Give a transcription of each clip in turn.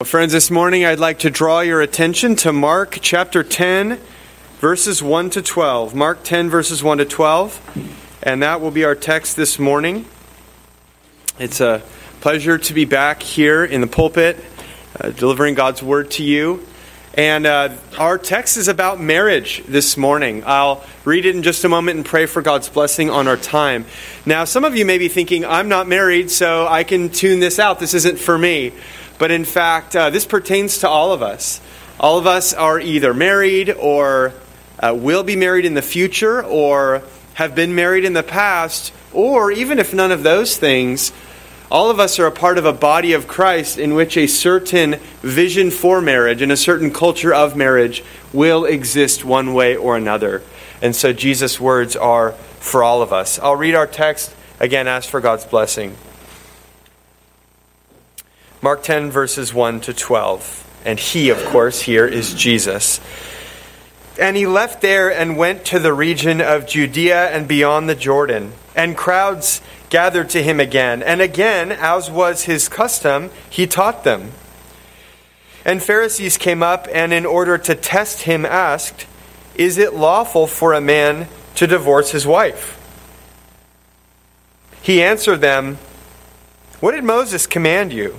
Well, friends, this morning I'd like to draw your attention to Mark chapter 10, verses 1 to 12. Mark 10, verses 1 to 12. And that will be our text this morning. It's a pleasure to be back here in the pulpit, uh, delivering God's word to you. And uh, our text is about marriage this morning. I'll read it in just a moment and pray for God's blessing on our time. Now, some of you may be thinking, I'm not married, so I can tune this out. This isn't for me. But in fact, uh, this pertains to all of us. All of us are either married or uh, will be married in the future or have been married in the past, or even if none of those things, all of us are a part of a body of Christ in which a certain vision for marriage and a certain culture of marriage will exist one way or another. And so Jesus' words are for all of us. I'll read our text again, ask for God's blessing. Mark 10, verses 1 to 12. And he, of course, here is Jesus. And he left there and went to the region of Judea and beyond the Jordan. And crowds gathered to him again. And again, as was his custom, he taught them. And Pharisees came up and, in order to test him, asked, Is it lawful for a man to divorce his wife? He answered them, What did Moses command you?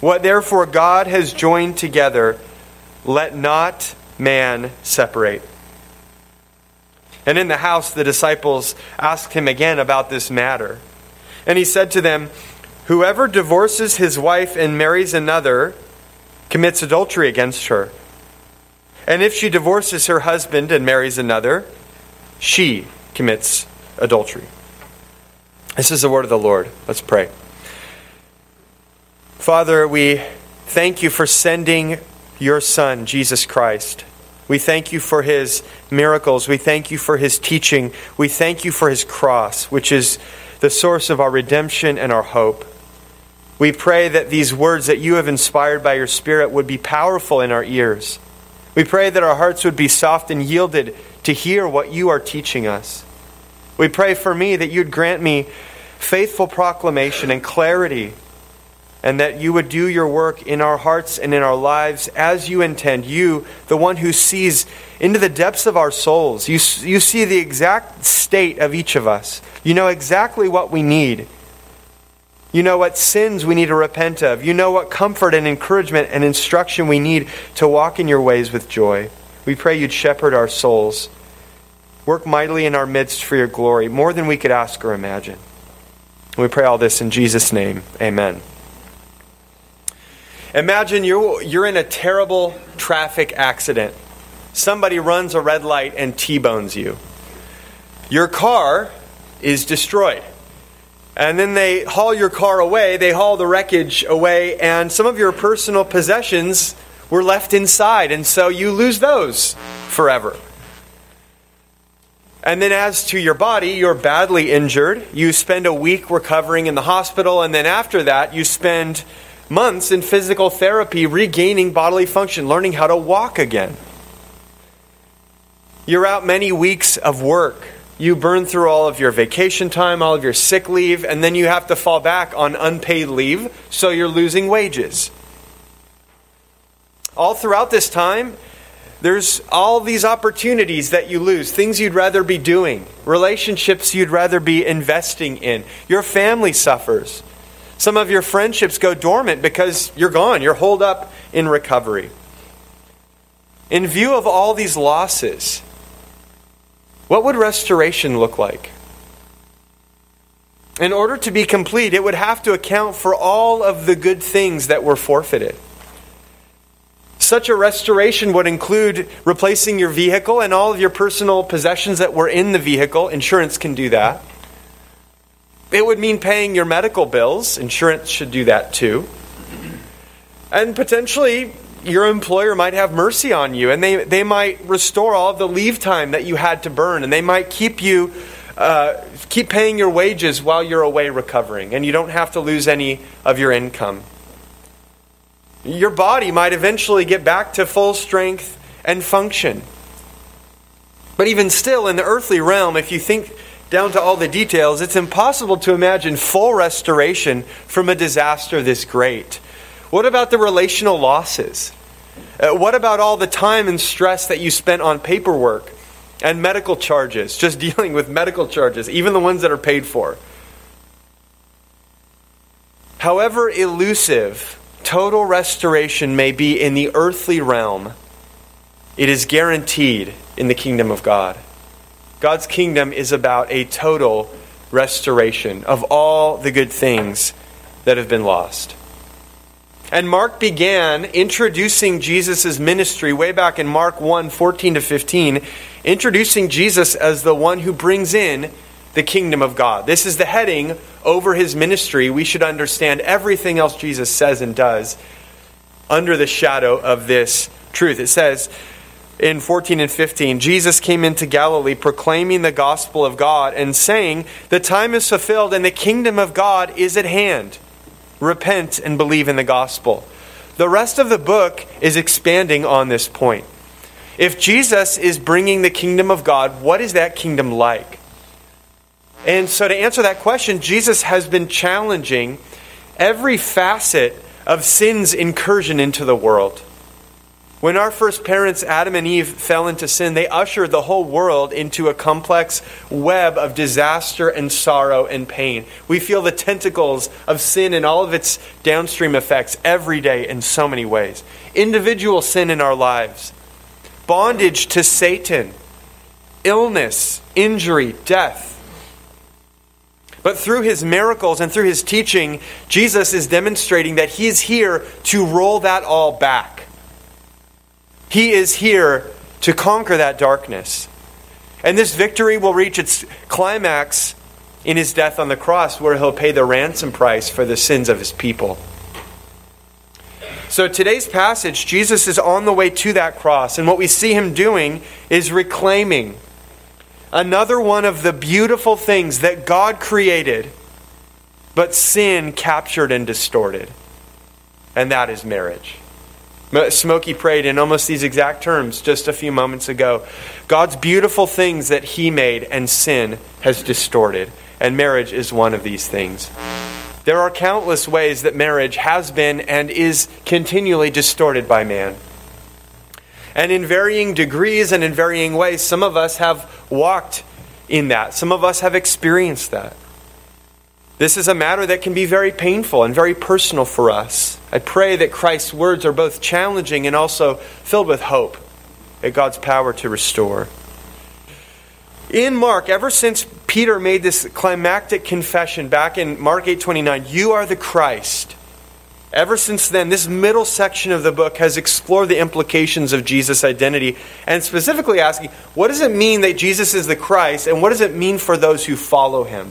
What therefore God has joined together, let not man separate. And in the house, the disciples asked him again about this matter. And he said to them, Whoever divorces his wife and marries another commits adultery against her. And if she divorces her husband and marries another, she commits adultery. This is the word of the Lord. Let's pray. Father, we thank you for sending your Son, Jesus Christ. We thank you for his miracles. We thank you for his teaching. We thank you for his cross, which is the source of our redemption and our hope. We pray that these words that you have inspired by your Spirit would be powerful in our ears. We pray that our hearts would be soft and yielded to hear what you are teaching us. We pray for me that you'd grant me faithful proclamation and clarity and that you would do your work in our hearts and in our lives as you intend. You, the one who sees into the depths of our souls, you, you see the exact state of each of us. You know exactly what we need. You know what sins we need to repent of. You know what comfort and encouragement and instruction we need to walk in your ways with joy. We pray you'd shepherd our souls. Work mightily in our midst for your glory, more than we could ask or imagine. We pray all this in Jesus' name. Amen. Imagine you're, you're in a terrible traffic accident. Somebody runs a red light and T bones you. Your car is destroyed. And then they haul your car away, they haul the wreckage away, and some of your personal possessions were left inside, and so you lose those forever. And then, as to your body, you're badly injured. You spend a week recovering in the hospital, and then after that, you spend months in physical therapy, regaining bodily function, learning how to walk again. You're out many weeks of work. You burn through all of your vacation time, all of your sick leave, and then you have to fall back on unpaid leave, so you're losing wages. All throughout this time, there's all these opportunities that you lose, things you'd rather be doing, relationships you'd rather be investing in. Your family suffers. Some of your friendships go dormant because you're gone, you're holed up in recovery. In view of all these losses, what would restoration look like? In order to be complete, it would have to account for all of the good things that were forfeited. Such a restoration would include replacing your vehicle and all of your personal possessions that were in the vehicle. Insurance can do that. It would mean paying your medical bills. Insurance should do that too. And potentially, your employer might have mercy on you and they, they might restore all of the leave time that you had to burn and they might keep you uh, keep paying your wages while you're away recovering and you don't have to lose any of your income your body might eventually get back to full strength and function but even still in the earthly realm if you think down to all the details it's impossible to imagine full restoration from a disaster this great what about the relational losses? Uh, what about all the time and stress that you spent on paperwork and medical charges, just dealing with medical charges, even the ones that are paid for? However elusive total restoration may be in the earthly realm, it is guaranteed in the kingdom of God. God's kingdom is about a total restoration of all the good things that have been lost. And Mark began introducing Jesus' ministry way back in Mark 1 14 to 15, introducing Jesus as the one who brings in the kingdom of God. This is the heading over his ministry. We should understand everything else Jesus says and does under the shadow of this truth. It says in 14 and 15 Jesus came into Galilee proclaiming the gospel of God and saying, The time is fulfilled and the kingdom of God is at hand repent and believe in the gospel. The rest of the book is expanding on this point. If Jesus is bringing the kingdom of God, what is that kingdom like? And so, to answer that question, Jesus has been challenging every facet of sin's incursion into the world. When our first parents, Adam and Eve, fell into sin, they ushered the whole world into a complex web of disaster and sorrow and pain. We feel the tentacles of sin and all of its downstream effects every day in so many ways. Individual sin in our lives, bondage to Satan, illness, injury, death. But through his miracles and through his teaching, Jesus is demonstrating that he is here to roll that all back he is here to conquer that darkness. And this victory will reach its climax in his death on the cross, where he'll pay the ransom price for the sins of his people. So, today's passage, Jesus is on the way to that cross, and what we see him doing is reclaiming another one of the beautiful things that God created, but sin captured and distorted, and that is marriage. Smokey prayed in almost these exact terms just a few moments ago. God's beautiful things that He made and sin has distorted, and marriage is one of these things. There are countless ways that marriage has been and is continually distorted by man. And in varying degrees and in varying ways, some of us have walked in that, some of us have experienced that. This is a matter that can be very painful and very personal for us. I pray that Christ's words are both challenging and also filled with hope at God's power to restore. In Mark, ever since Peter made this climactic confession back in Mark 8:29, you are the Christ. Ever since then, this middle section of the book has explored the implications of Jesus' identity and specifically asking, what does it mean that Jesus is the Christ and what does it mean for those who follow him?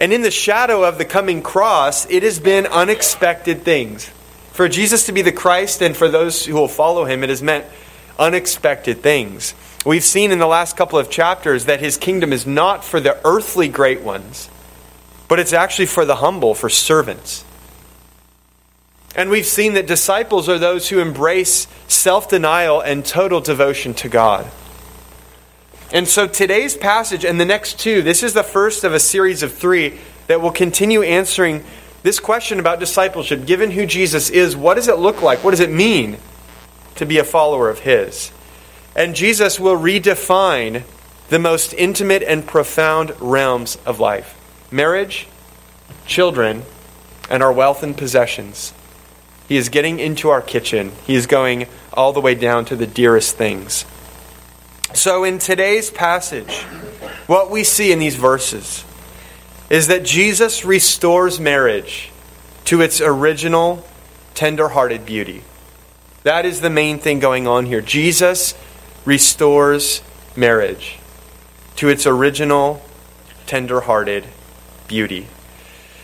And in the shadow of the coming cross, it has been unexpected things. For Jesus to be the Christ and for those who will follow him, it has meant unexpected things. We've seen in the last couple of chapters that his kingdom is not for the earthly great ones, but it's actually for the humble, for servants. And we've seen that disciples are those who embrace self denial and total devotion to God. And so today's passage and the next two, this is the first of a series of three that will continue answering this question about discipleship. Given who Jesus is, what does it look like? What does it mean to be a follower of His? And Jesus will redefine the most intimate and profound realms of life marriage, children, and our wealth and possessions. He is getting into our kitchen, He is going all the way down to the dearest things. So, in today's passage, what we see in these verses is that Jesus restores marriage to its original, tender hearted beauty. That is the main thing going on here. Jesus restores marriage to its original, tender hearted beauty.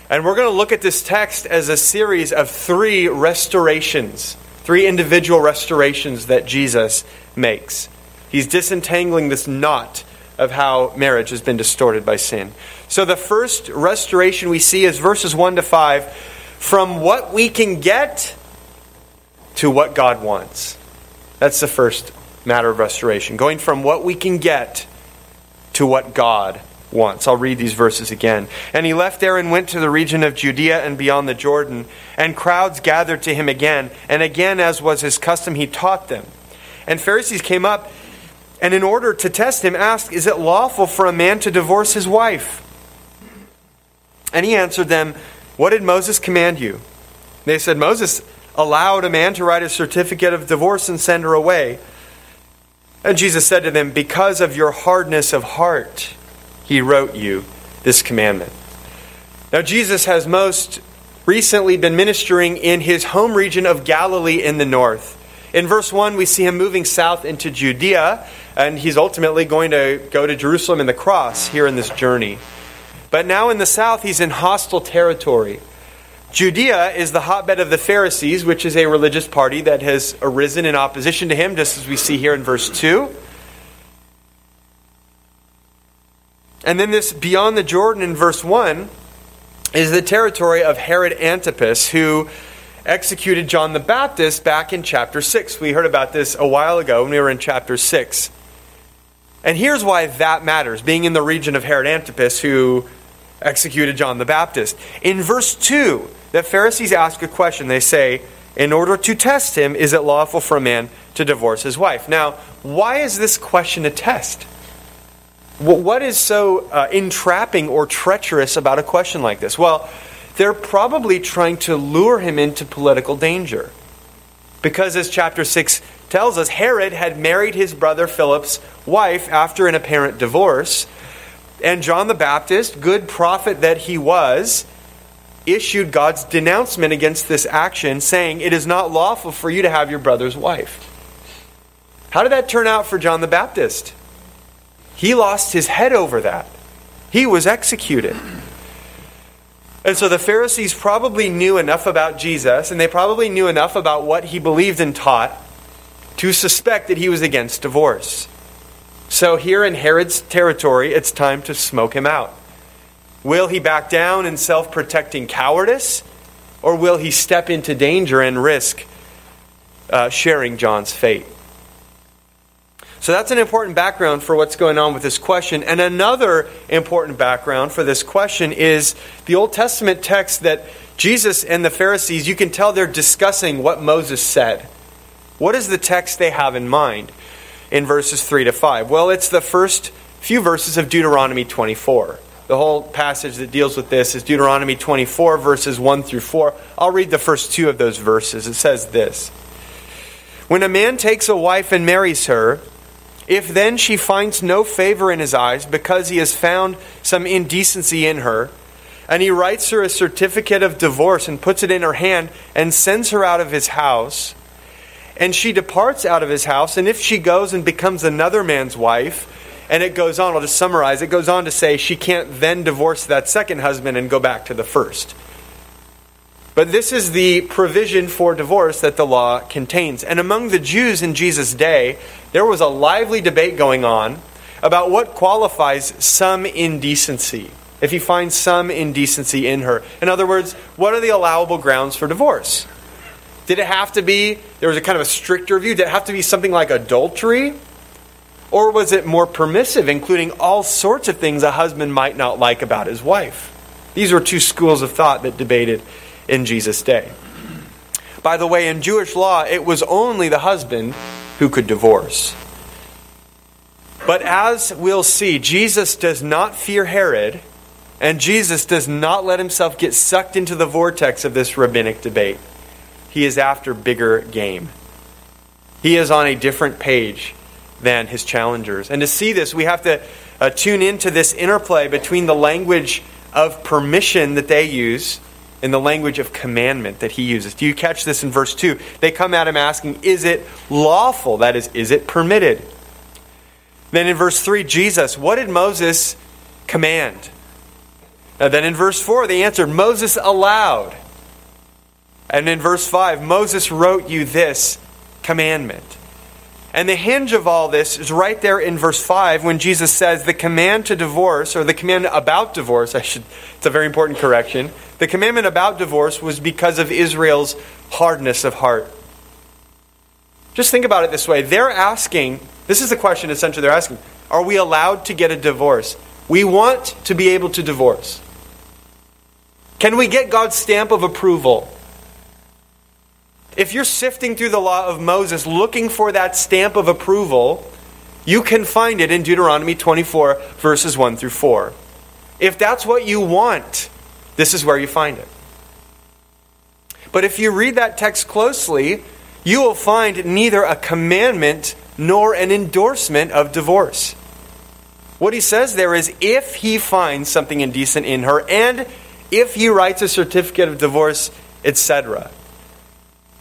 And we're going to look at this text as a series of three restorations, three individual restorations that Jesus makes. He's disentangling this knot of how marriage has been distorted by sin. So the first restoration we see is verses 1 to 5 from what we can get to what God wants. That's the first matter of restoration. Going from what we can get to what God wants. I'll read these verses again. And he left there and went to the region of Judea and beyond the Jordan, and crowds gathered to him again. And again, as was his custom, he taught them. And Pharisees came up and in order to test him, asked, Is it lawful for a man to divorce his wife? And he answered them, What did Moses command you? They said, Moses allowed a man to write a certificate of divorce and send her away. And Jesus said to them, Because of your hardness of heart, he wrote you this commandment. Now, Jesus has most recently been ministering in his home region of Galilee in the north. In verse 1, we see him moving south into Judea, and he's ultimately going to go to Jerusalem and the cross here in this journey. But now in the south, he's in hostile territory. Judea is the hotbed of the Pharisees, which is a religious party that has arisen in opposition to him, just as we see here in verse 2. And then this beyond the Jordan in verse 1 is the territory of Herod Antipas, who executed John the Baptist back in chapter 6. We heard about this a while ago when we were in chapter 6. And here's why that matters, being in the region of Herod Antipas, who executed John the Baptist. In verse 2, the Pharisees ask a question. They say, In order to test him, is it lawful for a man to divorce his wife? Now, why is this question a test? What is so uh, entrapping or treacherous about a question like this? Well, they're probably trying to lure him into political danger. Because, as chapter 6 tells us, Herod had married his brother Philip's wife after an apparent divorce. And John the Baptist, good prophet that he was, issued God's denouncement against this action, saying, It is not lawful for you to have your brother's wife. How did that turn out for John the Baptist? He lost his head over that. He was executed. And so the Pharisees probably knew enough about Jesus, and they probably knew enough about what he believed and taught to suspect that he was against divorce. So here in Herod's territory, it's time to smoke him out. Will he back down in self protecting cowardice, or will he step into danger and risk uh, sharing John's fate? So that's an important background for what's going on with this question. And another important background for this question is the Old Testament text that Jesus and the Pharisees, you can tell they're discussing what Moses said. What is the text they have in mind in verses 3 to 5? Well, it's the first few verses of Deuteronomy 24. The whole passage that deals with this is Deuteronomy 24, verses 1 through 4. I'll read the first two of those verses. It says this When a man takes a wife and marries her, if then she finds no favor in his eyes because he has found some indecency in her, and he writes her a certificate of divorce and puts it in her hand and sends her out of his house, and she departs out of his house, and if she goes and becomes another man's wife, and it goes on, I'll just summarize, it goes on to say she can't then divorce that second husband and go back to the first. But this is the provision for divorce that the law contains. And among the Jews in Jesus' day, there was a lively debate going on about what qualifies some indecency. If you find some indecency in her. In other words, what are the allowable grounds for divorce? Did it have to be, there was a kind of a stricter view, did it have to be something like adultery? Or was it more permissive, including all sorts of things a husband might not like about his wife? These were two schools of thought that debated in Jesus' day. By the way, in Jewish law, it was only the husband who could divorce. But as we'll see, Jesus does not fear Herod, and Jesus does not let himself get sucked into the vortex of this rabbinic debate. He is after bigger game. He is on a different page than his challengers. And to see this, we have to uh, tune into this interplay between the language of permission that they use in the language of commandment that he uses. Do you catch this in verse 2? They come at him asking, Is it lawful? That is, is it permitted? Then in verse 3, Jesus, what did Moses command? Now, then in verse 4, they answered, Moses allowed. And in verse 5, Moses wrote you this commandment. And the hinge of all this is right there in verse 5 when Jesus says the command to divorce, or the command about divorce, I should, it's a very important correction. The commandment about divorce was because of Israel's hardness of heart. Just think about it this way. They're asking, this is the question essentially they're asking Are we allowed to get a divorce? We want to be able to divorce. Can we get God's stamp of approval? If you're sifting through the law of Moses looking for that stamp of approval, you can find it in Deuteronomy 24, verses 1 through 4. If that's what you want, this is where you find it. But if you read that text closely, you will find neither a commandment nor an endorsement of divorce. What he says there is if he finds something indecent in her and if he writes a certificate of divorce, etc.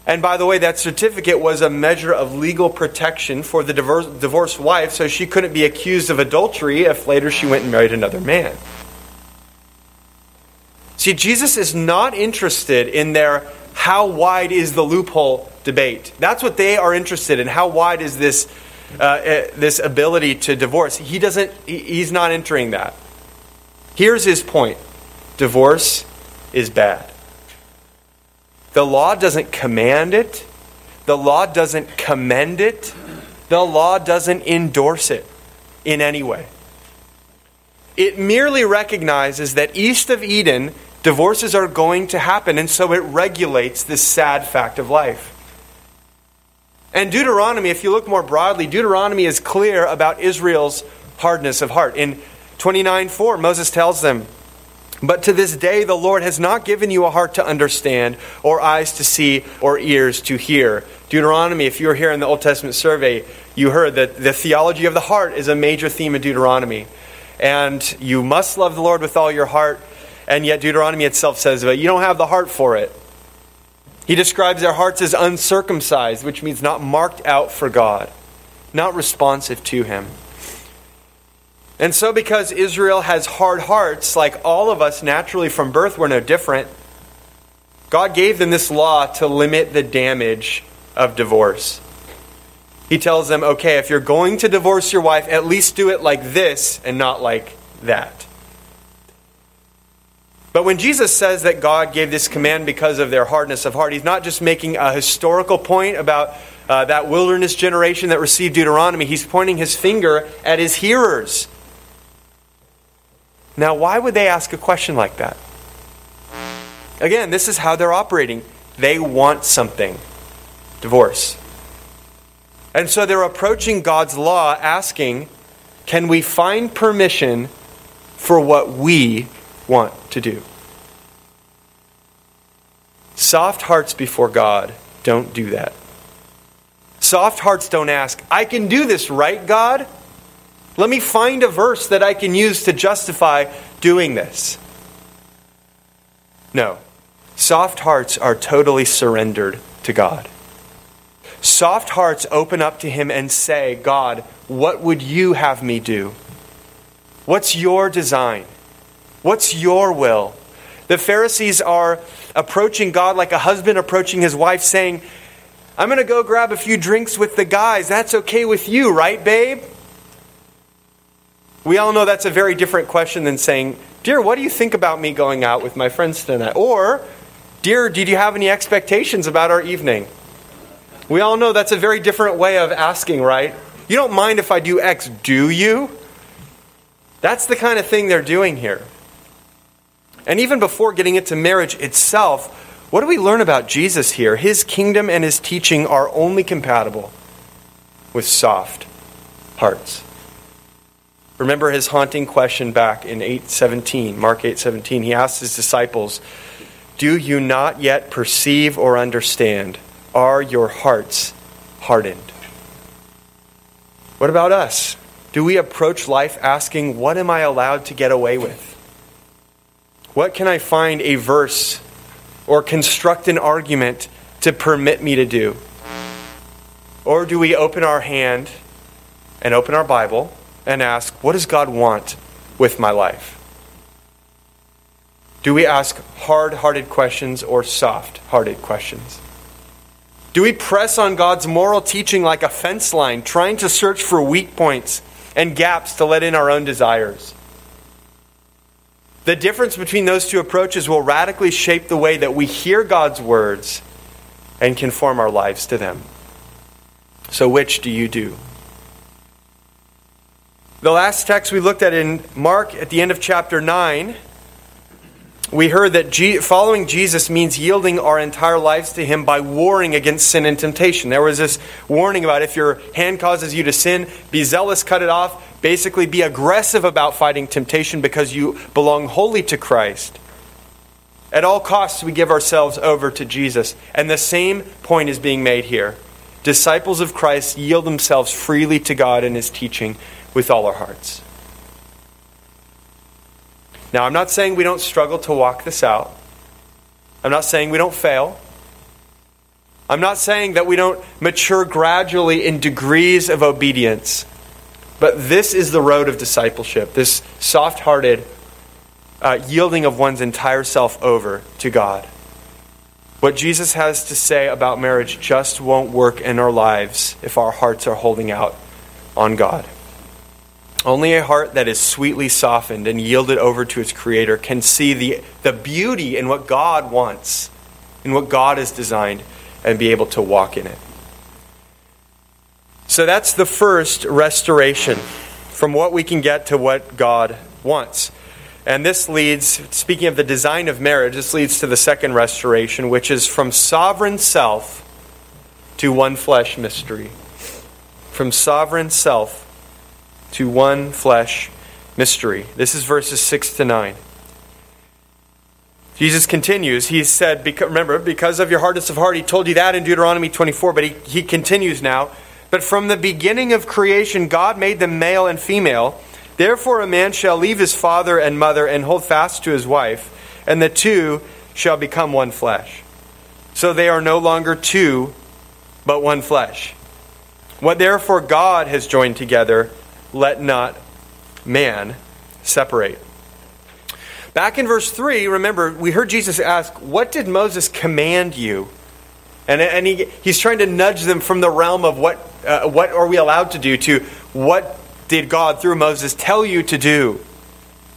And by the way, that certificate was a measure of legal protection for the divorce, divorced wife, so she couldn't be accused of adultery if later she went and married another man. See, Jesus is not interested in their how wide is the loophole debate. That's what they are interested in. How wide is this, uh, uh this ability to divorce? He doesn't, he's not entering that. Here's his point divorce is bad. The law doesn't command it, the law doesn't commend it, the law doesn't endorse it in any way. It merely recognizes that east of Eden, divorces are going to happen, and so it regulates this sad fact of life. And Deuteronomy, if you look more broadly, Deuteronomy is clear about Israel's hardness of heart. In 29 4, Moses tells them, but to this day, the Lord has not given you a heart to understand, or eyes to see, or ears to hear. Deuteronomy, if you were here in the Old Testament survey, you heard that the theology of the heart is a major theme in Deuteronomy. And you must love the Lord with all your heart, and yet Deuteronomy itself says, but you don't have the heart for it. He describes their hearts as uncircumcised, which means not marked out for God, not responsive to Him. And so, because Israel has hard hearts, like all of us naturally from birth, we're no different, God gave them this law to limit the damage of divorce. He tells them, okay, if you're going to divorce your wife, at least do it like this and not like that. But when Jesus says that God gave this command because of their hardness of heart, he's not just making a historical point about uh, that wilderness generation that received Deuteronomy. He's pointing his finger at his hearers now, why would they ask a question like that? Again, this is how they're operating. They want something divorce. And so they're approaching God's law asking, can we find permission for what we want to do? Soft hearts before God don't do that. Soft hearts don't ask, I can do this, right, God? Let me find a verse that I can use to justify doing this. No. Soft hearts are totally surrendered to God. Soft hearts open up to Him and say, God, what would you have me do? What's your design? What's your will? The Pharisees are approaching God like a husband approaching his wife, saying, I'm going to go grab a few drinks with the guys. That's okay with you, right, babe? We all know that's a very different question than saying, Dear, what do you think about me going out with my friends tonight? Or, Dear, did you have any expectations about our evening? We all know that's a very different way of asking, right? You don't mind if I do X, do you? That's the kind of thing they're doing here. And even before getting into marriage itself, what do we learn about Jesus here? His kingdom and his teaching are only compatible with soft hearts. Remember his haunting question back in 8:17, Mark 8:17. He asked his disciples, "Do you not yet perceive or understand? Are your hearts hardened?" What about us? Do we approach life asking, "What am I allowed to get away with?" What can I find a verse or construct an argument to permit me to do? Or do we open our hand and open our Bible and ask, what does God want with my life? Do we ask hard hearted questions or soft hearted questions? Do we press on God's moral teaching like a fence line, trying to search for weak points and gaps to let in our own desires? The difference between those two approaches will radically shape the way that we hear God's words and conform our lives to them. So, which do you do? The last text we looked at in Mark at the end of chapter 9 we heard that following Jesus means yielding our entire lives to Him by warring against sin and temptation. There was this warning about if your hand causes you to sin, be zealous, cut it off. Basically, be aggressive about fighting temptation because you belong wholly to Christ. At all costs, we give ourselves over to Jesus. And the same point is being made here. Disciples of Christ yield themselves freely to God and His teaching with all our hearts. Now, I'm not saying we don't struggle to walk this out. I'm not saying we don't fail. I'm not saying that we don't mature gradually in degrees of obedience. But this is the road of discipleship, this soft hearted uh, yielding of one's entire self over to God. What Jesus has to say about marriage just won't work in our lives if our hearts are holding out on God. Only a heart that is sweetly softened and yielded over to its Creator can see the, the beauty in what God wants, in what God has designed, and be able to walk in it. So that's the first restoration from what we can get to what God wants. And this leads, speaking of the design of marriage, this leads to the second restoration, which is from sovereign self to one flesh mystery. From sovereign self to one flesh mystery. This is verses 6 to 9. Jesus continues. He said, remember, because of your hardness of heart, he told you that in Deuteronomy 24, but he, he continues now. But from the beginning of creation, God made them male and female. Therefore, a man shall leave his father and mother and hold fast to his wife, and the two shall become one flesh. So they are no longer two, but one flesh. What therefore God has joined together, let not man separate. Back in verse 3, remember, we heard Jesus ask, What did Moses command you? And, and he, he's trying to nudge them from the realm of what, uh, what are we allowed to do to what did God, through Moses, tell you to do?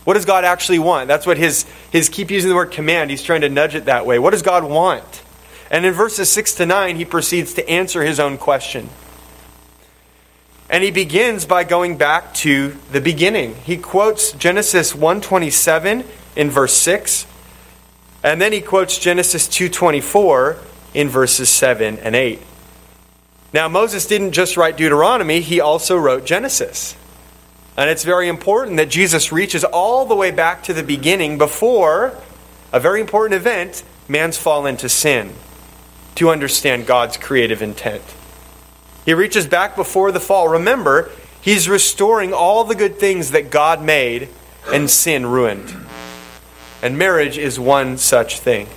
What does God actually want? That's what his, his keep using the word command. He's trying to nudge it that way. What does God want? And in verses 6 to 9, he proceeds to answer his own question. And he begins by going back to the beginning. He quotes Genesis 127 in verse 6, and then he quotes Genesis 224 in verses 7 and 8. Now, Moses didn't just write Deuteronomy, he also wrote Genesis. And it's very important that Jesus reaches all the way back to the beginning before a very important event man's fall into sin to understand God's creative intent. He reaches back before the fall. Remember, he's restoring all the good things that God made and sin ruined. And marriage is one such thing.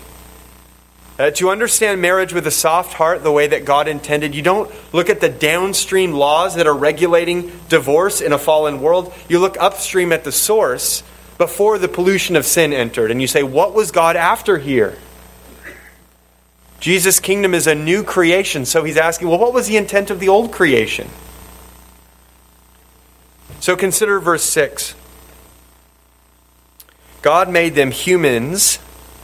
Uh, to understand marriage with a soft heart the way that God intended, you don't look at the downstream laws that are regulating divorce in a fallen world. You look upstream at the source before the pollution of sin entered, and you say, What was God after here? Jesus' kingdom is a new creation. So he's asking, well, what was the intent of the old creation? So consider verse 6. God made them humans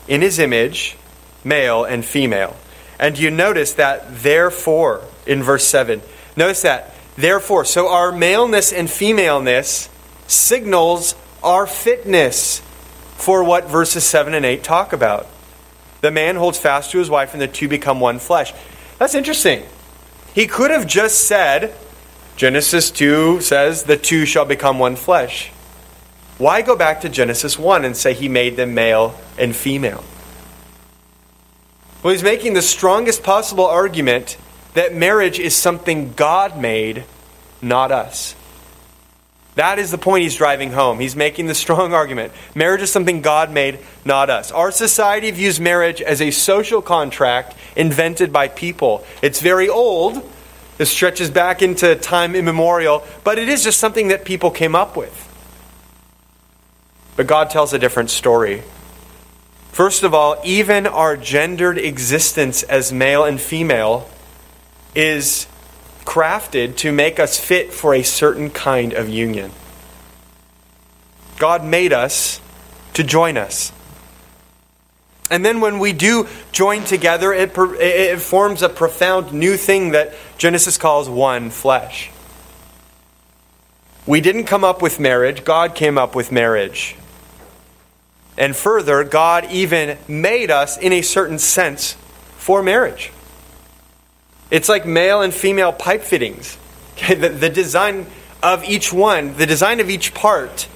in his image, male and female. And you notice that therefore in verse 7. Notice that therefore. So our maleness and femaleness signals our fitness for what verses 7 and 8 talk about. The man holds fast to his wife, and the two become one flesh. That's interesting. He could have just said, Genesis 2 says, the two shall become one flesh. Why go back to Genesis 1 and say he made them male and female? Well, he's making the strongest possible argument that marriage is something God made, not us. That is the point he's driving home. He's making the strong argument. Marriage is something God made, not us. Our society views marriage as a social contract invented by people. It's very old, it stretches back into time immemorial, but it is just something that people came up with. But God tells a different story. First of all, even our gendered existence as male and female is crafted to make us fit for a certain kind of union. God made us to join us. And then when we do join together, it, it forms a profound new thing that Genesis calls one flesh. We didn't come up with marriage, God came up with marriage. And further, God even made us in a certain sense for marriage. It's like male and female pipe fittings. the, the design of each one, the design of each part,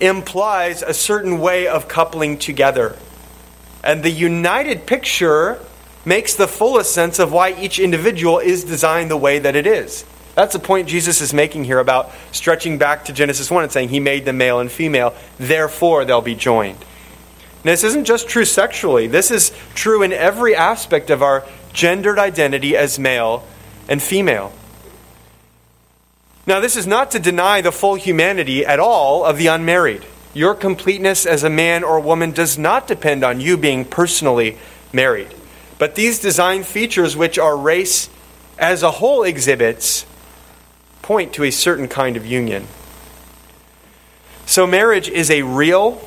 implies a certain way of coupling together. And the united picture makes the fullest sense of why each individual is designed the way that it is. That's the point Jesus is making here about stretching back to Genesis 1 and saying he made them male and female, therefore they'll be joined. Now, this isn't just true sexually, this is true in every aspect of our gendered identity as male and female. Now, this is not to deny the full humanity at all of the unmarried. Your completeness as a man or woman does not depend on you being personally married. But these design features, which our race as a whole exhibits, point to a certain kind of union. So, marriage is a real,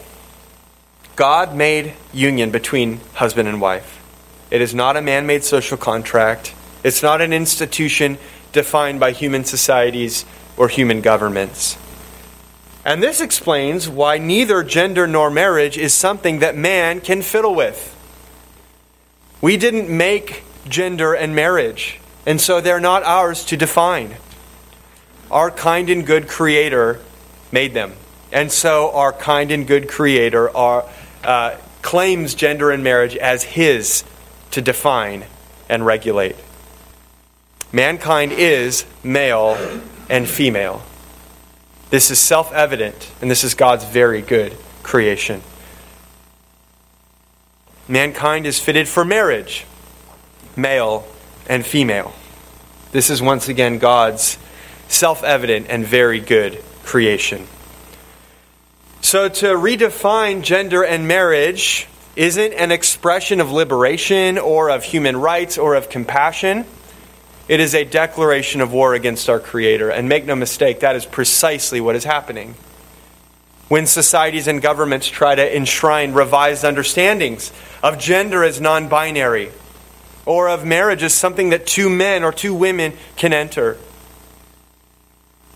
God made union between husband and wife. It is not a man made social contract, it's not an institution defined by human societies or human governments. And this explains why neither gender nor marriage is something that man can fiddle with. We didn't make gender and marriage, and so they're not ours to define. Our kind and good Creator made them. And so our kind and good Creator are, uh, claims gender and marriage as His to define and regulate. Mankind is male and female. This is self evident, and this is God's very good creation. Mankind is fitted for marriage, male and female. This is once again God's self evident and very good creation. So, to redefine gender and marriage isn't an expression of liberation or of human rights or of compassion. It is a declaration of war against our Creator. And make no mistake, that is precisely what is happening. When societies and governments try to enshrine revised understandings of gender as non binary, or of marriage as something that two men or two women can enter.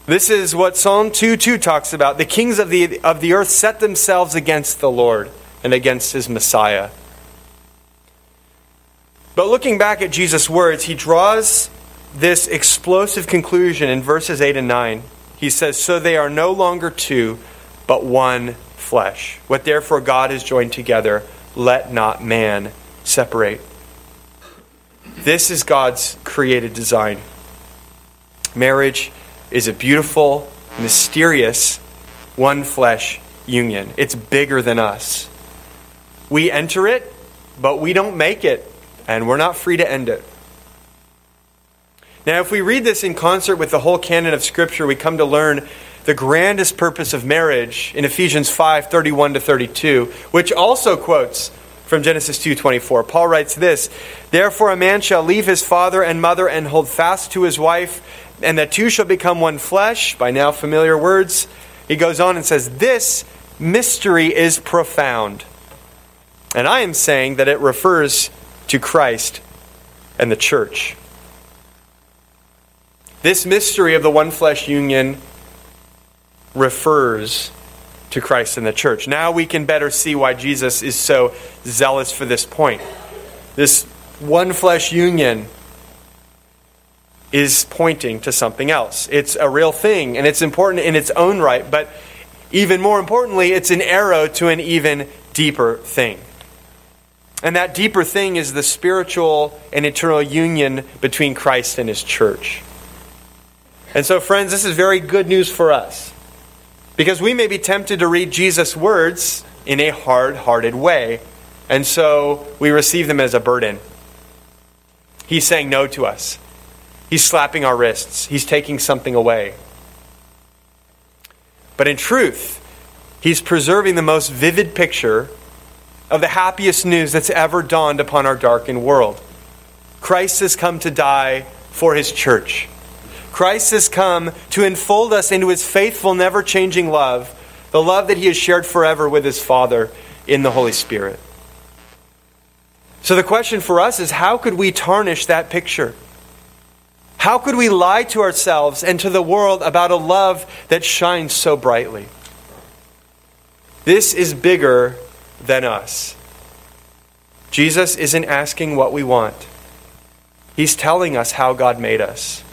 This is what Psalm 2 2 talks about. The kings of the, of the earth set themselves against the Lord and against his Messiah. But looking back at Jesus' words, he draws this explosive conclusion in verses 8 and 9. He says, So they are no longer two, but one flesh. What therefore God has joined together, let not man separate. This is God's created design. Marriage is a beautiful, mysterious, one flesh union. It's bigger than us. We enter it, but we don't make it, and we're not free to end it. Now, if we read this in concert with the whole canon of Scripture, we come to learn the grandest purpose of marriage in Ephesians 5 31 to 32, which also quotes from Genesis 2:24. Paul writes this, "Therefore a man shall leave his father and mother and hold fast to his wife, and the two shall become one flesh." By now familiar words. He goes on and says, "This mystery is profound." And I am saying that it refers to Christ and the church. This mystery of the one flesh union refers to Christ and the church. Now we can better see why Jesus is so zealous for this point. This one flesh union is pointing to something else. It's a real thing and it's important in its own right, but even more importantly, it's an arrow to an even deeper thing. And that deeper thing is the spiritual and eternal union between Christ and his church. And so, friends, this is very good news for us. Because we may be tempted to read Jesus' words in a hard hearted way, and so we receive them as a burden. He's saying no to us, He's slapping our wrists, He's taking something away. But in truth, He's preserving the most vivid picture of the happiest news that's ever dawned upon our darkened world. Christ has come to die for his church. Christ has come to enfold us into his faithful, never changing love, the love that he has shared forever with his Father in the Holy Spirit. So the question for us is how could we tarnish that picture? How could we lie to ourselves and to the world about a love that shines so brightly? This is bigger than us. Jesus isn't asking what we want, He's telling us how God made us.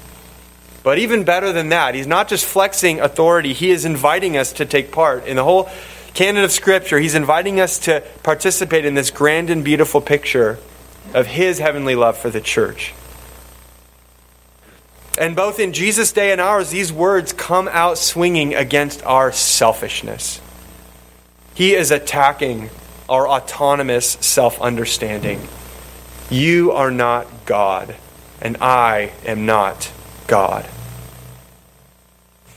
But even better than that, He's not just flexing authority, He is inviting us to take part. In the whole canon of Scripture, He's inviting us to participate in this grand and beautiful picture of His heavenly love for the church. And both in Jesus' day and ours, these words come out swinging against our selfishness. He is attacking our autonomous self understanding. You are not God, and I am not God.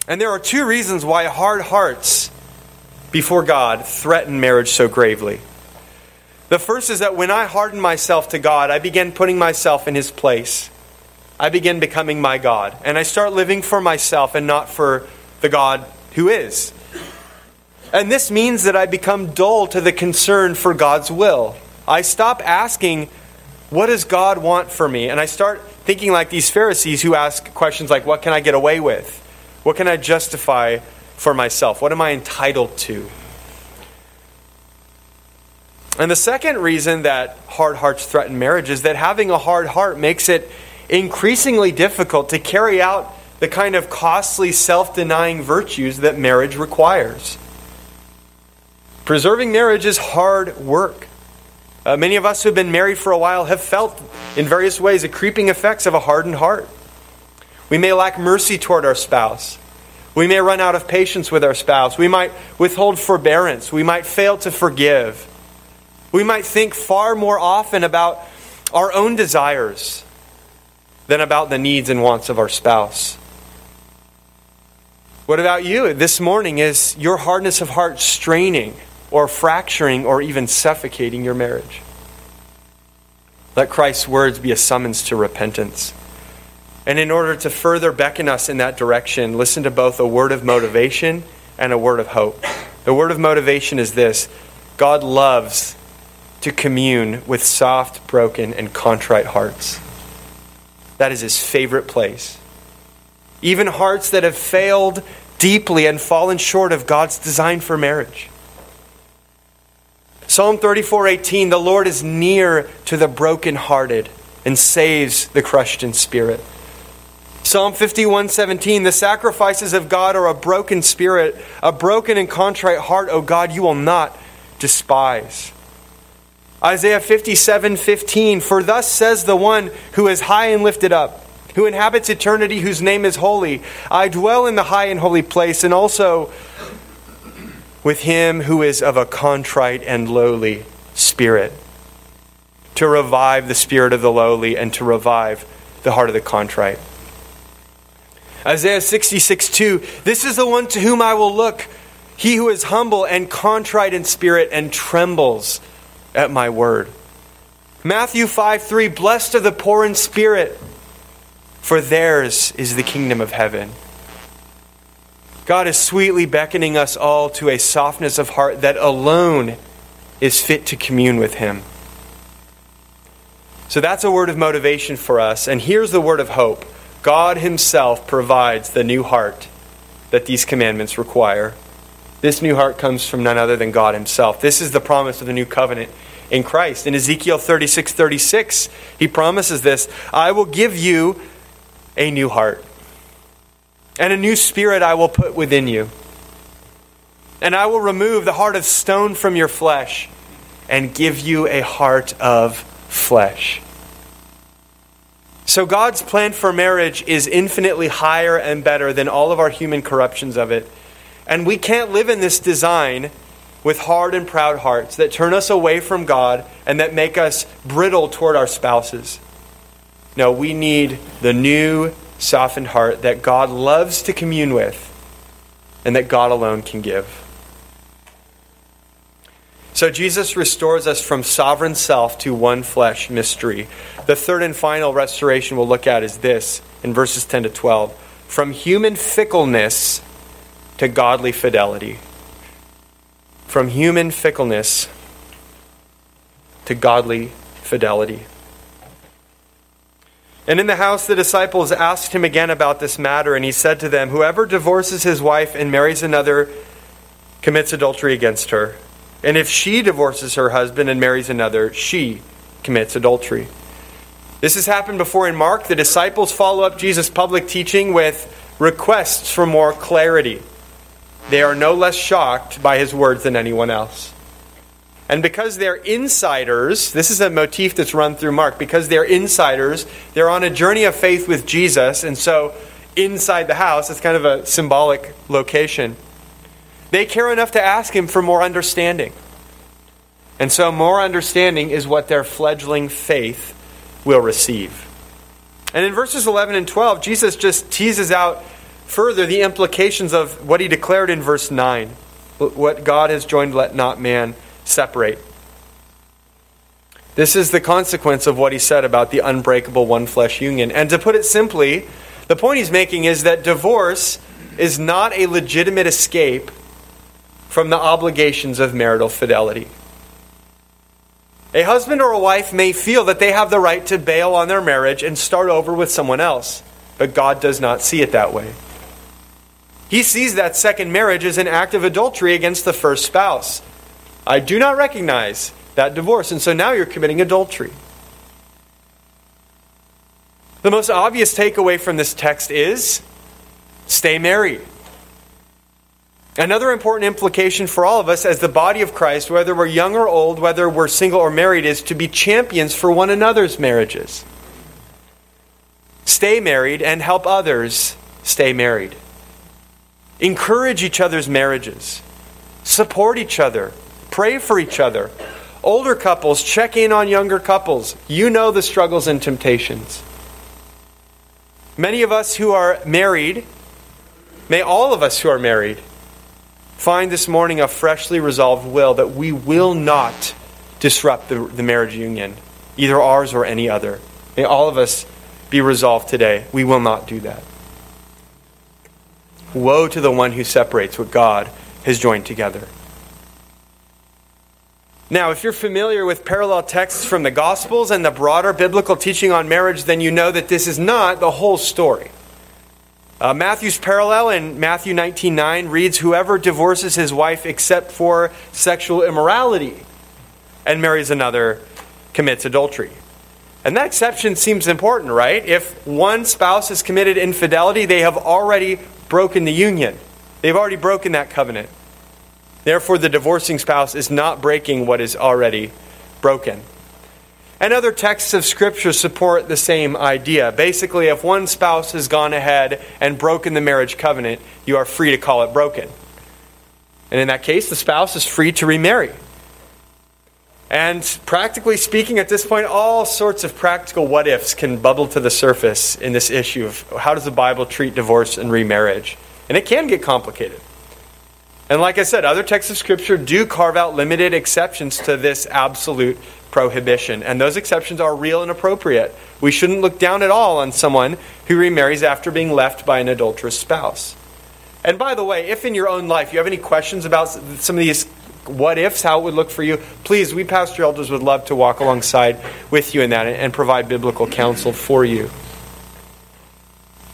And there are two reasons why hard hearts before God threaten marriage so gravely. The first is that when I harden myself to God, I begin putting myself in His place. I begin becoming my God. And I start living for myself and not for the God who is. And this means that I become dull to the concern for God's will. I stop asking, What does God want for me? And I start thinking like these Pharisees who ask questions like, What can I get away with? What can I justify for myself? What am I entitled to? And the second reason that hard hearts threaten marriage is that having a hard heart makes it increasingly difficult to carry out the kind of costly self denying virtues that marriage requires. Preserving marriage is hard work. Uh, many of us who have been married for a while have felt, in various ways, the creeping effects of a hardened heart. We may lack mercy toward our spouse. We may run out of patience with our spouse. We might withhold forbearance. We might fail to forgive. We might think far more often about our own desires than about the needs and wants of our spouse. What about you? This morning, is your hardness of heart straining or fracturing or even suffocating your marriage. Let Christ's words be a summons to repentance. And in order to further beckon us in that direction, listen to both a word of motivation and a word of hope. The word of motivation is this God loves to commune with soft, broken, and contrite hearts. That is his favorite place. Even hearts that have failed deeply and fallen short of God's design for marriage. Psalm 34:18 The Lord is near to the brokenhearted and saves the crushed in spirit. Psalm 51:17 The sacrifices of God are a broken spirit, a broken and contrite heart, O God, you will not despise. Isaiah 57:15 For thus says the one who is high and lifted up, who inhabits eternity, whose name is holy. I dwell in the high and holy place and also with him who is of a contrite and lowly spirit, to revive the spirit of the lowly and to revive the heart of the contrite. Isaiah 66 2 This is the one to whom I will look, he who is humble and contrite in spirit and trembles at my word. Matthew 5 3 Blessed are the poor in spirit, for theirs is the kingdom of heaven. God is sweetly beckoning us all to a softness of heart that alone is fit to commune with Him. So that's a word of motivation for us. And here's the word of hope God Himself provides the new heart that these commandments require. This new heart comes from none other than God Himself. This is the promise of the new covenant in Christ. In Ezekiel 36 36, He promises this I will give you a new heart and a new spirit I will put within you. And I will remove the heart of stone from your flesh and give you a heart of flesh. So, God's plan for marriage is infinitely higher and better than all of our human corruptions of it. And we can't live in this design with hard and proud hearts that turn us away from God and that make us brittle toward our spouses. No, we need the new softened heart that God loves to commune with and that God alone can give. So Jesus restores us from sovereign self to one flesh mystery. The third and final restoration we'll look at is this in verses 10 to 12 from human fickleness to godly fidelity. From human fickleness to godly fidelity. And in the house, the disciples asked him again about this matter, and he said to them, Whoever divorces his wife and marries another commits adultery against her. And if she divorces her husband and marries another, she commits adultery. This has happened before in Mark. The disciples follow up Jesus' public teaching with requests for more clarity. They are no less shocked by his words than anyone else. And because they're insiders, this is a motif that's run through Mark. Because they're insiders, they're on a journey of faith with Jesus, and so inside the house, it's kind of a symbolic location. They care enough to ask him for more understanding. And so, more understanding is what their fledgling faith will receive. And in verses 11 and 12, Jesus just teases out further the implications of what he declared in verse 9 what God has joined, let not man separate. This is the consequence of what he said about the unbreakable one flesh union. And to put it simply, the point he's making is that divorce is not a legitimate escape from the obligations of marital fidelity. A husband or a wife may feel that they have the right to bail on their marriage and start over with someone else, but God does not see it that way. He sees that second marriage as an act of adultery against the first spouse. I do not recognize that divorce, and so now you're committing adultery. The most obvious takeaway from this text is stay married. Another important implication for all of us as the body of Christ, whether we're young or old, whether we're single or married, is to be champions for one another's marriages. Stay married and help others stay married. Encourage each other's marriages. Support each other. Pray for each other. Older couples, check in on younger couples. You know the struggles and temptations. Many of us who are married, may all of us who are married, find this morning a freshly resolved will that we will not disrupt the, the marriage union, either ours or any other. May all of us be resolved today. We will not do that. Woe to the one who separates what God has joined together. Now, if you're familiar with parallel texts from the Gospels and the broader biblical teaching on marriage, then you know that this is not the whole story. Uh, Matthew's parallel in Matthew 19:9 reads, "Whoever divorces his wife except for sexual immorality and marries another commits adultery." And that exception seems important, right? If one spouse has committed infidelity, they have already broken the union. They've already broken that covenant. Therefore, the divorcing spouse is not breaking what is already broken. And other texts of Scripture support the same idea. Basically, if one spouse has gone ahead and broken the marriage covenant, you are free to call it broken. And in that case, the spouse is free to remarry. And practically speaking, at this point, all sorts of practical what ifs can bubble to the surface in this issue of how does the Bible treat divorce and remarriage. And it can get complicated. And like I said, other texts of Scripture do carve out limited exceptions to this absolute prohibition. And those exceptions are real and appropriate. We shouldn't look down at all on someone who remarries after being left by an adulterous spouse. And by the way, if in your own life you have any questions about some of these what ifs, how it would look for you, please, we pastor elders would love to walk alongside with you in that and provide biblical counsel for you.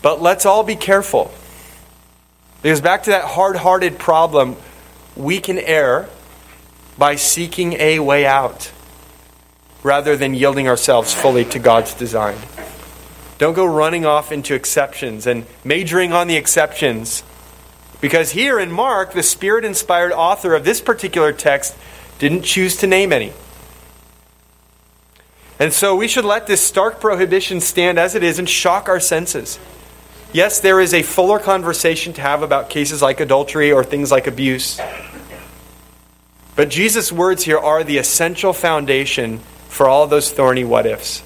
But let's all be careful. Because back to that hard hearted problem, we can err by seeking a way out rather than yielding ourselves fully to God's design. Don't go running off into exceptions and majoring on the exceptions. Because here in Mark, the Spirit inspired author of this particular text didn't choose to name any. And so we should let this stark prohibition stand as it is and shock our senses. Yes, there is a fuller conversation to have about cases like adultery or things like abuse. But Jesus' words here are the essential foundation for all those thorny what ifs.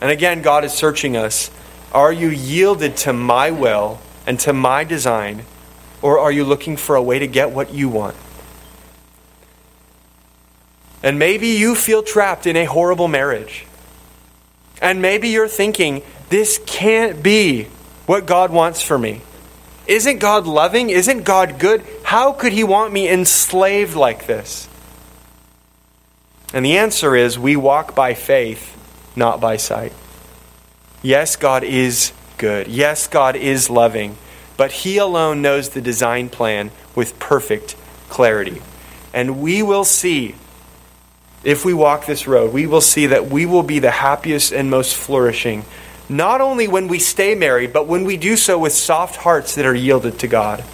And again, God is searching us. Are you yielded to my will and to my design, or are you looking for a way to get what you want? And maybe you feel trapped in a horrible marriage. And maybe you're thinking, this can't be what God wants for me. Isn't God loving? Isn't God good? How could He want me enslaved like this? And the answer is we walk by faith, not by sight. Yes, God is good. Yes, God is loving. But He alone knows the design plan with perfect clarity. And we will see, if we walk this road, we will see that we will be the happiest and most flourishing, not only when we stay married, but when we do so with soft hearts that are yielded to God.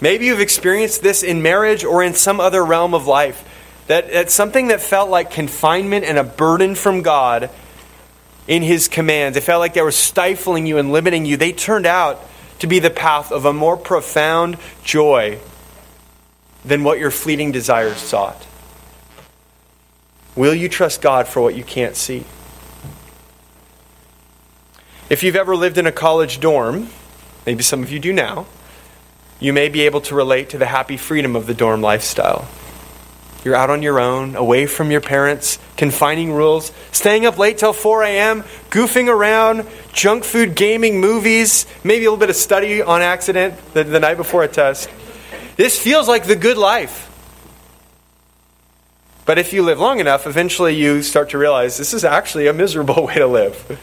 Maybe you've experienced this in marriage or in some other realm of life. That, that something that felt like confinement and a burden from God in His commands, it felt like they were stifling you and limiting you, they turned out to be the path of a more profound joy than what your fleeting desires sought. Will you trust God for what you can't see? If you've ever lived in a college dorm, maybe some of you do now, you may be able to relate to the happy freedom of the dorm lifestyle. You're out on your own, away from your parents, confining rules, staying up late till 4 a.m., goofing around, junk food, gaming, movies, maybe a little bit of study on accident the, the night before a test. This feels like the good life. But if you live long enough, eventually you start to realize this is actually a miserable way to live.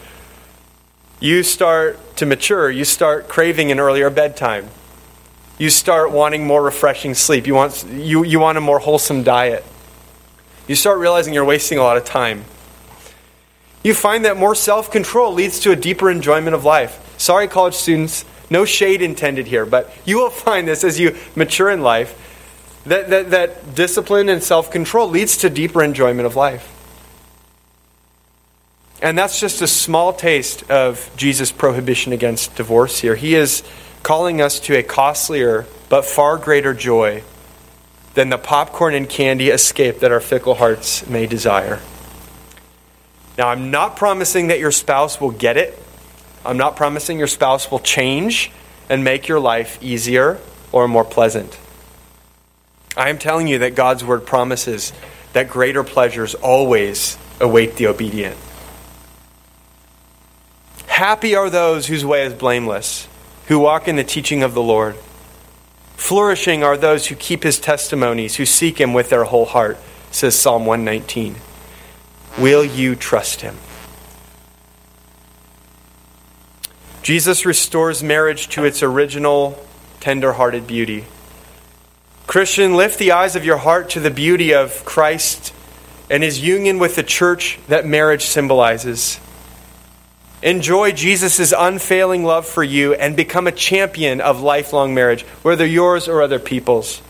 You start to mature, you start craving an earlier bedtime you start wanting more refreshing sleep. You want, you, you want a more wholesome diet. You start realizing you're wasting a lot of time. You find that more self control leads to a deeper enjoyment of life. Sorry, college students, no shade intended here, but you will find this as you mature in life that, that, that discipline and self control leads to deeper enjoyment of life. And that's just a small taste of Jesus' prohibition against divorce here. He is calling us to a costlier but far greater joy than the popcorn and candy escape that our fickle hearts may desire. Now, I'm not promising that your spouse will get it. I'm not promising your spouse will change and make your life easier or more pleasant. I am telling you that God's word promises that greater pleasures always await the obedient. Happy are those whose way is blameless who walk in the teaching of the Lord. Flourishing are those who keep his testimonies, who seek him with their whole heart, says Psalm 119. Will you trust him? Jesus restores marriage to its original tender-hearted beauty. Christian, lift the eyes of your heart to the beauty of Christ and his union with the church that marriage symbolizes. Enjoy Jesus' unfailing love for you and become a champion of lifelong marriage, whether yours or other people's.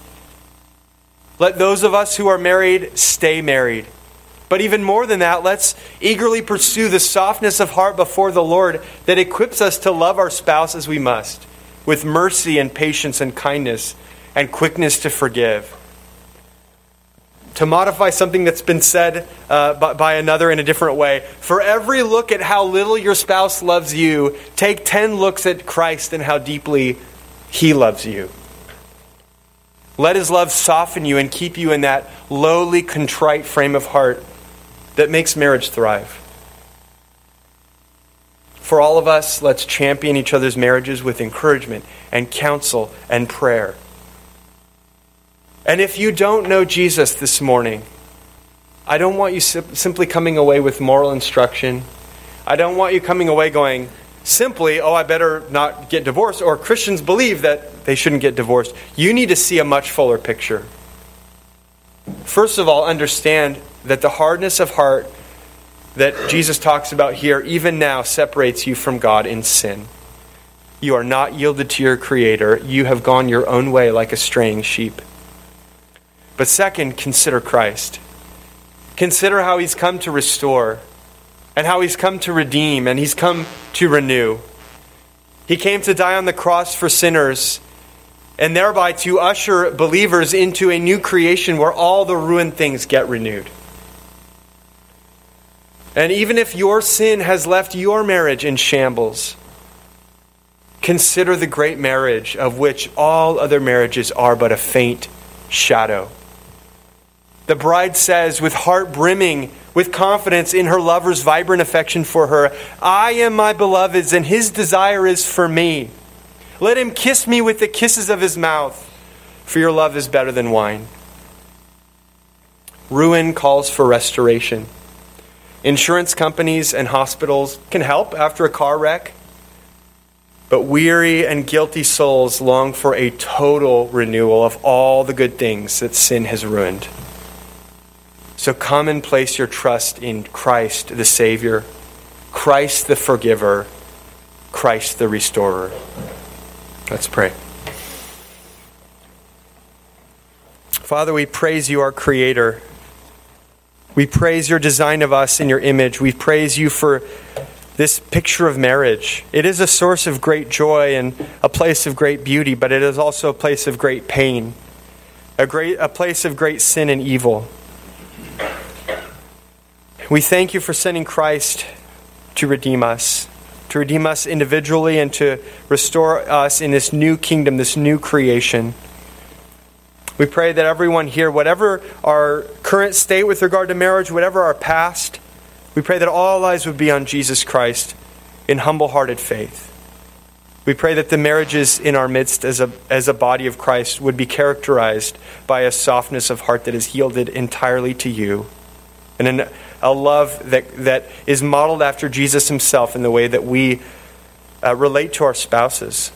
Let those of us who are married stay married. But even more than that, let's eagerly pursue the softness of heart before the Lord that equips us to love our spouse as we must, with mercy and patience and kindness and quickness to forgive to modify something that's been said uh, by, by another in a different way. For every look at how little your spouse loves you, take 10 looks at Christ and how deeply he loves you. Let his love soften you and keep you in that lowly, contrite frame of heart that makes marriage thrive. For all of us, let's champion each other's marriages with encouragement and counsel and prayer. And if you don't know Jesus this morning, I don't want you simply coming away with moral instruction. I don't want you coming away going, simply, oh, I better not get divorced, or Christians believe that they shouldn't get divorced. You need to see a much fuller picture. First of all, understand that the hardness of heart that Jesus talks about here, even now, separates you from God in sin. You are not yielded to your Creator. You have gone your own way like a straying sheep. But second, consider Christ. Consider how he's come to restore, and how he's come to redeem, and he's come to renew. He came to die on the cross for sinners, and thereby to usher believers into a new creation where all the ruined things get renewed. And even if your sin has left your marriage in shambles, consider the great marriage of which all other marriages are but a faint shadow. The bride says, with heart brimming with confidence in her lover's vibrant affection for her, I am my beloved's, and his desire is for me. Let him kiss me with the kisses of his mouth, for your love is better than wine. Ruin calls for restoration. Insurance companies and hospitals can help after a car wreck, but weary and guilty souls long for a total renewal of all the good things that sin has ruined. So come and place your trust in Christ the Savior, Christ the Forgiver, Christ the Restorer. Let's pray. Father, we praise you, our Creator. We praise your design of us in your image. We praise you for this picture of marriage. It is a source of great joy and a place of great beauty, but it is also a place of great pain, a, great, a place of great sin and evil. We thank you for sending Christ to redeem us, to redeem us individually and to restore us in this new kingdom, this new creation. We pray that everyone here, whatever our current state with regard to marriage, whatever our past, we pray that all eyes would be on Jesus Christ in humble hearted faith. We pray that the marriages in our midst as a, as a body of Christ would be characterized by a softness of heart that is yielded entirely to you and an, a love that, that is modeled after Jesus himself in the way that we uh, relate to our spouses.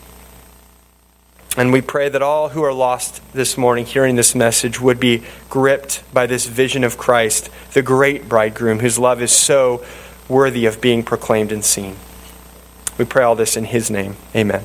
And we pray that all who are lost this morning hearing this message would be gripped by this vision of Christ, the great bridegroom, whose love is so worthy of being proclaimed and seen. We pray all this in his name. Amen.